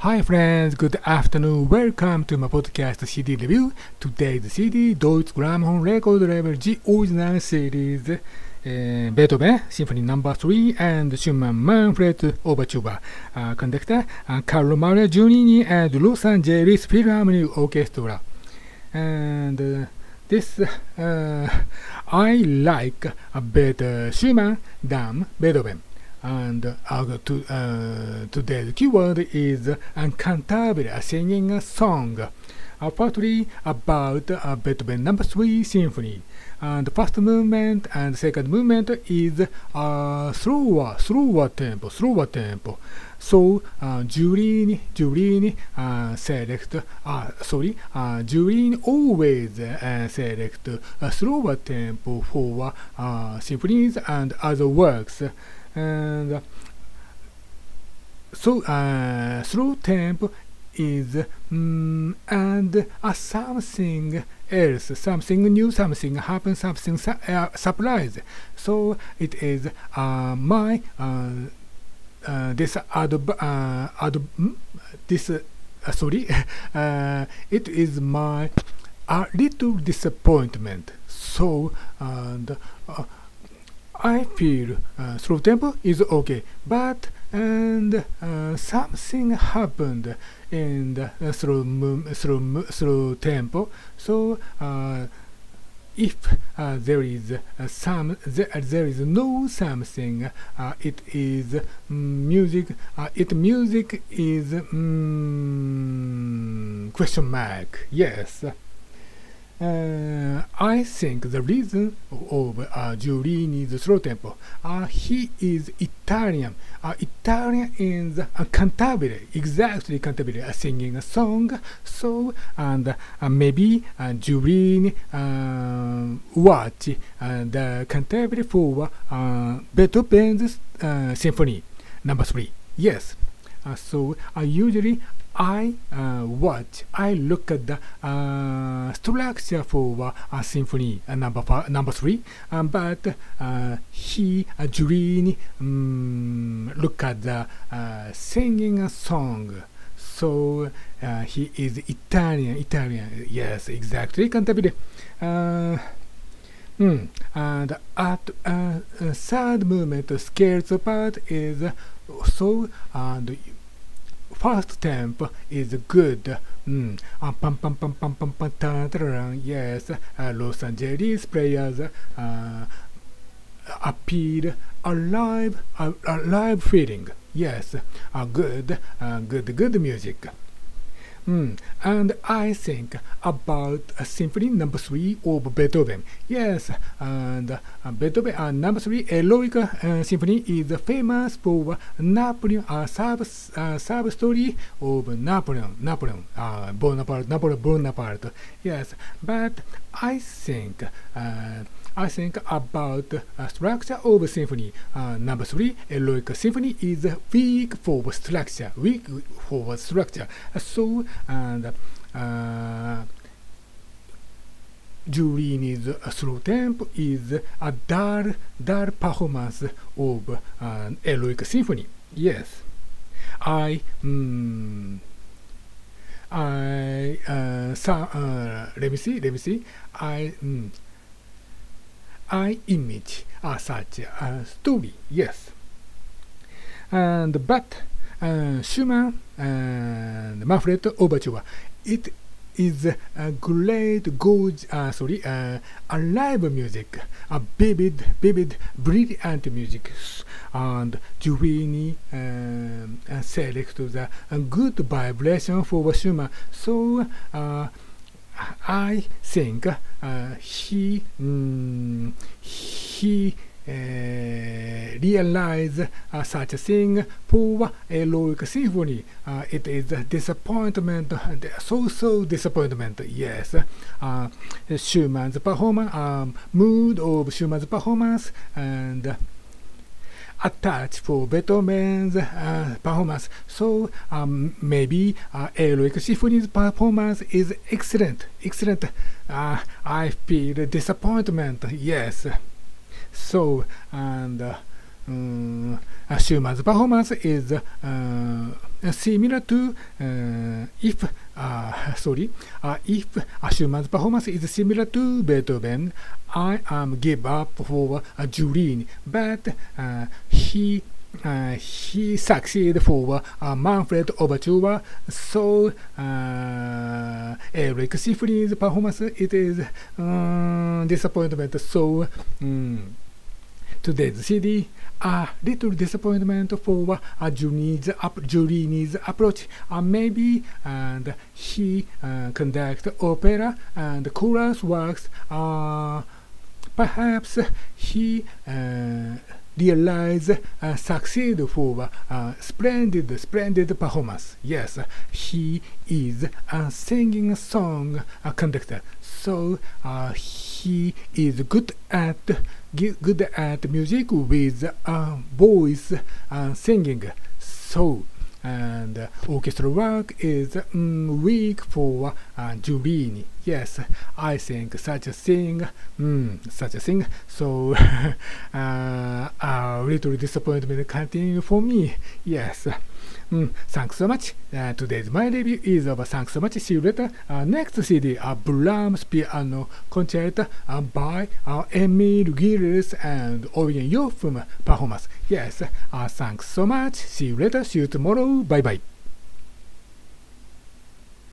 Hi friends, good afternoon. Welcome to my podcast CD review. Today's CD, Deutsche Grammophon Record Label G Original Series. Uh, Beethoven Symphony Number no. 3 and Schumann Manfred Overture. Uh, conductor uh, Carlo Maria Giulini and Los Angeles Philharmonic Orchestra. And uh, this uh, I like better Schumann than Beethoven. And uh, to, uh, today's keyword is Cantabile, a singing a song, uh, partly about uh, Beethoven Number no. 3 Symphony. And the first movement and second movement is uh, slower, slower tempo, slower tempo. So uh, Giulini uh, select, uh, sorry, uh, always uh, select a slower tempo for uh, symphonies and other works. And so uh, slow tempo is mm, and uh, something else, something new, something happen, something su uh, surprise. So it is uh, my uh, uh, this ad, uh, ad this uh, sorry, uh, it is my a little disappointment. So and uh, I feel uh, slow tempo is okay, but and uh, something happened in the uh, slow slow slow tempo. So uh, if uh, there is uh, some there, there is no something, it is music. it music is mm, question mark. Yes. Uh, I think the reason of uh, Giulini's slow tempo, uh, he is Italian. Uh, Italian is uh, cantabile, exactly cantabile, uh, singing a song. So, and uh, maybe uh, Giulini uh, watch uh, the cantabile for uh, Beethoven's uh, symphony number three. Yes. Uh, so uh, usually I uh, watch, I look at the uh, structure for uh, symphony uh, number number three, um, but he, uh, Giulini, um, look at the singing a song. So uh, he is Italian, Italian, yes, exactly, cantabile. Uh, mm, and at uh, third movement, scales part is so and first tempo is good. Mm. Yes, uh, Los Angeles players uh, appear alive, uh, alive feeling. Yes, uh, good, uh, good, good music. Mm. And I think about uh, Symphony Number Three of Beethoven. Yes, and uh, Beethoven uh, Number Three Heroic uh, Symphony is famous for Napoleon uh, sub uh, sub story of Napoleon Napoleon uh, Bonaparte Napoleon Bonaparte. Yes, but I think. Uh, I think about uh, structure of symphony. Uh, number three, heroic symphony is weak for structure, weak for structure. so, and uh, Giulini's slow tempo is a dull, dull performance of uh, heroic symphony. Yes, I. Mm, I uh, so, uh, let me see. Let me see. I mm, I image uh, such a story, yes. And but uh, Schumann and Manfred Overture, it is a great, gorgeous, uh, sorry, uh, alive music, a vivid, vivid, brilliant music, and Giulini um, uh, select the uh, good vibration for Schumann. So. Uh, I think uh, he mm, he uh, uh, such a thing for Heroic Symphony. Uh, it is a disappointment, so so disappointment. Yes, uh, Schumann's performance, um, mood of Schumann's performance, and attached for Beethoven's uh, performance. So um, maybe uh, Eroic Symphony's performance is excellent. Excellent. Uh, I feel disappointment. Yes. So and uh, um, Schumann's performance is uh, similar to uh, if uh, sorry uh, if Schumann's performance is similar to Beethoven, I am give up for uh, Giulini, but uh, he uh, he succeeded for uh, Manfred Overture. So uh, Eroic Symphony's performance it is um, disappointment. So um, today's CD a little disappointment for uh, Giulini's, up, Giulini's approach. Uh, maybe and he uh, opera and chorus works. Uh, perhaps he uh, realize uh, succeed for a splendid, splendid performance. Yes, he is a singing song conductor, so uh, he is good at good at music with uh, voice and singing. So and uh, orchestral work is mm, weak for uh. Yes, I think such a thing, mm, such a thing. So uh, a little disappointment continue for me. Yes. Mm, thanks so much. Uh, today's my review is over. Thanks so much. See you later. Uh, next CD, uh, Brahms Piano Concerto uh, by uh, Emil Gilels and Eugen Jochum performance. Yes, uh, thanks so much. See you later. See you tomorrow. Bye bye.